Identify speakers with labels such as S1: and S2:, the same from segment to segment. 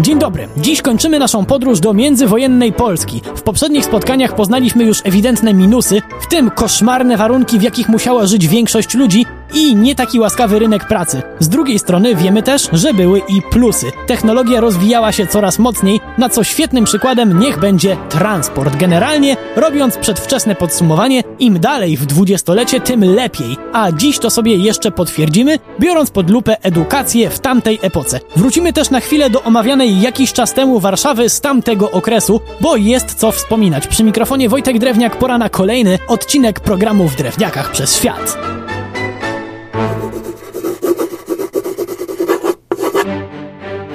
S1: Dzień dobry. Dziś kończymy naszą podróż do międzywojennej Polski. W poprzednich spotkaniach poznaliśmy już ewidentne minusy, w tym koszmarne warunki, w jakich musiała żyć większość ludzi i nie taki łaskawy rynek pracy. Z drugiej strony wiemy też, że były i plusy. Technologia rozwijała się coraz mocniej, na co świetnym przykładem niech będzie transport. Generalnie, robiąc przedwczesne podsumowanie, im dalej w dwudziestolecie, tym lepiej. A dziś to sobie jeszcze potwierdzimy, biorąc pod lupę edukację w tamtej epoce. Wrócimy też na chwilę do omawianej jakiś czas temu Warszawy z tamtego okresu, bo jest co wspominać. Przy mikrofonie Wojtek Drewniak, pora na kolejny odcinek programu w Drewniakach przez świat.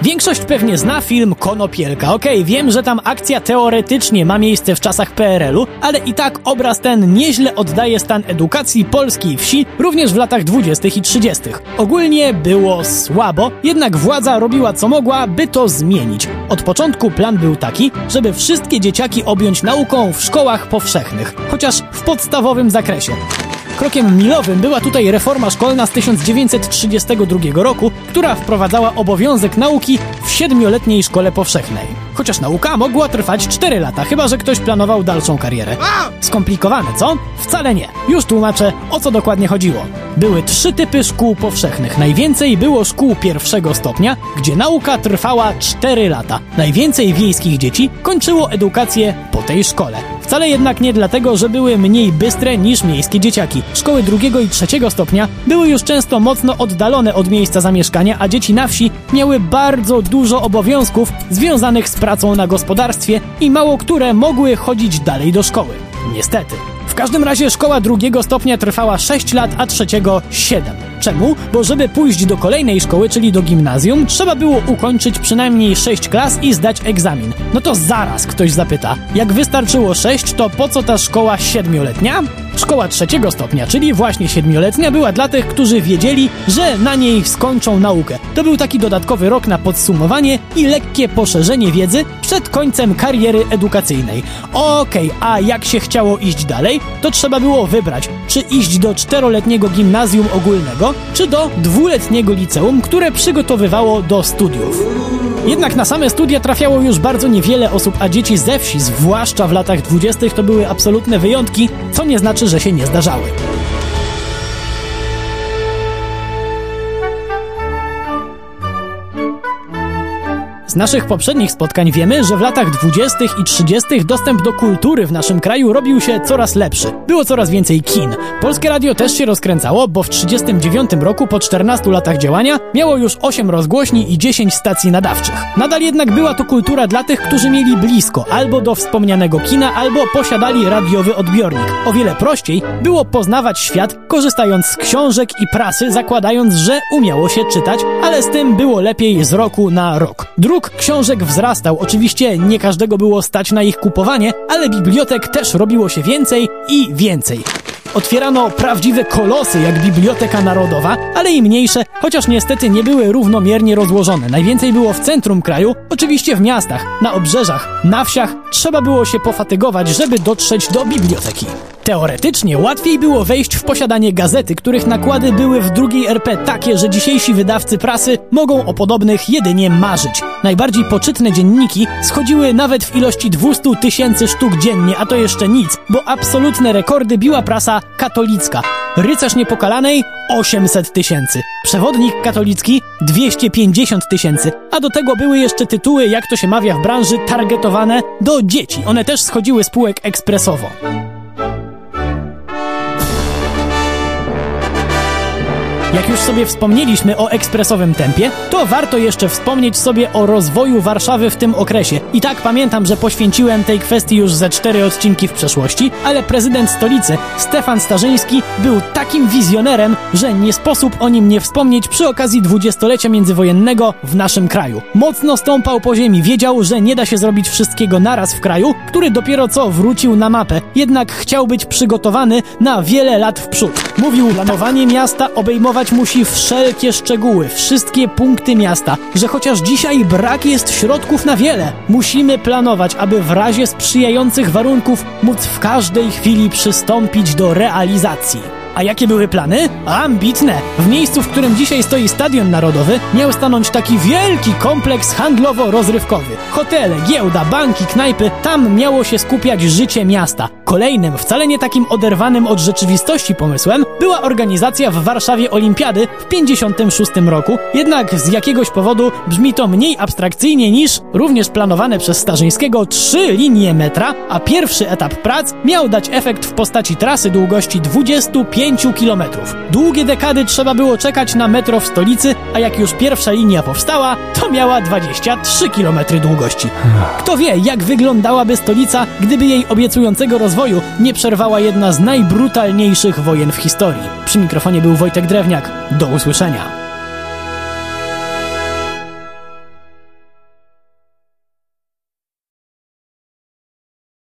S1: Większość pewnie zna film Konopielka. Okej, okay, wiem, że tam akcja teoretycznie ma miejsce w czasach PRL-u, ale i tak obraz ten nieźle oddaje stan edukacji polskiej wsi również w latach 20. i 30. Ogólnie było słabo, jednak władza robiła co mogła, by to zmienić. Od początku plan był taki, żeby wszystkie dzieciaki objąć nauką w szkołach powszechnych, chociaż w podstawowym zakresie. Krokiem milowym była tutaj reforma szkolna z 1932 roku, która wprowadzała obowiązek nauki w siedmioletniej szkole powszechnej. Chociaż nauka mogła trwać 4 lata, chyba że ktoś planował dalszą karierę. Skomplikowane, co? Wcale nie. Już tłumaczę, o co dokładnie chodziło. Były trzy typy szkół powszechnych. Najwięcej było szkół pierwszego stopnia, gdzie nauka trwała 4 lata. Najwięcej wiejskich dzieci kończyło edukację po tej szkole. Wcale jednak nie dlatego, że były mniej bystre niż miejskie dzieciaki. Szkoły drugiego i trzeciego stopnia były już często mocno oddalone od miejsca zamieszkania, a dzieci na wsi miały bardzo dużo obowiązków związanych z pracą na gospodarstwie i mało które mogły chodzić dalej do szkoły. Niestety. W każdym razie szkoła drugiego stopnia trwała 6 lat, a trzeciego 7. Czemu? Bo żeby pójść do kolejnej szkoły, czyli do gimnazjum, trzeba było ukończyć przynajmniej 6 klas i zdać egzamin. No to zaraz ktoś zapyta, jak wystarczyło 6, to po co ta szkoła siedmioletnia? Szkoła trzeciego stopnia, czyli właśnie siedmioletnia, była dla tych, którzy wiedzieli, że na niej skończą naukę. To był taki dodatkowy rok na podsumowanie i lekkie poszerzenie wiedzy przed końcem kariery edukacyjnej. Okej, okay, a jak się chciało iść dalej, to trzeba było wybrać, czy iść do czteroletniego gimnazjum ogólnego, czy do dwuletniego liceum, które przygotowywało do studiów. Jednak na same studia trafiało już bardzo niewiele osób, a dzieci ze wsi, zwłaszcza w latach dwudziestych, to były absolutne wyjątki, co nie znaczy, że się nie zdarzały. Z naszych poprzednich spotkań wiemy, że w latach 20. i 30. dostęp do kultury w naszym kraju robił się coraz lepszy. Było coraz więcej kin. Polskie radio też się rozkręcało, bo w 39 roku po 14 latach działania miało już 8 rozgłośni i 10 stacji nadawczych. Nadal jednak była to kultura dla tych, którzy mieli blisko albo do wspomnianego kina, albo posiadali radiowy odbiornik. O wiele prościej było poznawać świat, korzystając z książek i prasy, zakładając, że umiało się czytać, ale z tym było lepiej z roku na rok. Druk książek wzrastał. Oczywiście nie każdego było stać na ich kupowanie, ale bibliotek też robiło się więcej i więcej. Otwierano prawdziwe kolosy jak Biblioteka Narodowa, ale i mniejsze, chociaż niestety nie były równomiernie rozłożone. Najwięcej było w centrum kraju, oczywiście w miastach, na obrzeżach, na wsiach. Trzeba było się pofatygować, żeby dotrzeć do biblioteki. Teoretycznie łatwiej było wejść w posiadanie gazety, których nakłady były w drugiej RP takie, że dzisiejsi wydawcy prasy mogą o podobnych jedynie marzyć. Najbardziej poczytne dzienniki schodziły nawet w ilości 200 tysięcy sztuk dziennie, a to jeszcze nic, bo absolutne rekordy biła prasa katolicka. Rycerz Niepokalanej 800 tysięcy, Przewodnik Katolicki 250 tysięcy, a do tego były jeszcze tytuły, jak to się mawia w branży, targetowane do dzieci. One też schodziły z półek ekspresowo. Jak już sobie wspomnieliśmy o ekspresowym tempie, to warto jeszcze wspomnieć sobie o rozwoju Warszawy w tym okresie. I tak pamiętam, że poświęciłem tej kwestii już ze cztery odcinki w przeszłości, ale prezydent stolicy, Stefan Starzyński, był takim wizjonerem, że nie sposób o nim nie wspomnieć przy okazji dwudziestolecia międzywojennego w naszym kraju. Mocno stąpał po ziemi, wiedział, że nie da się zrobić wszystkiego naraz w kraju, który dopiero co wrócił na mapę, jednak chciał być przygotowany na wiele lat w przód. Mówił, planowanie miasta obejmować musi wszelkie szczegóły, wszystkie punkty miasta, że chociaż dzisiaj brak jest środków na wiele, musimy planować, aby w razie sprzyjających warunków móc w każdej chwili przystąpić do realizacji. A jakie były plany? Ambitne. W miejscu, w którym dzisiaj stoi Stadion Narodowy, miał stanąć taki wielki kompleks handlowo-rozrywkowy. Hotele, giełda, banki, knajpy, tam miało się skupiać życie miasta. Kolejnym, wcale nie takim oderwanym od rzeczywistości pomysłem, była organizacja w Warszawie Olimpiady w 56 roku, jednak z jakiegoś powodu brzmi to mniej abstrakcyjnie niż również planowane przez Starzyńskiego trzy linie metra, a pierwszy etap prac miał dać efekt w postaci trasy długości 25 km. Długie dekady trzeba było czekać na metro w stolicy, a jak już pierwsza linia powstała, to miała 23 km długości. Kto wie, jak wyglądałaby stolica, gdyby jej obiecującego rozwoju nie przerwała jedna z najbrutalniejszych wojen w historii. Przy mikrofonie był Wojtek Drewniak. Do usłyszenia.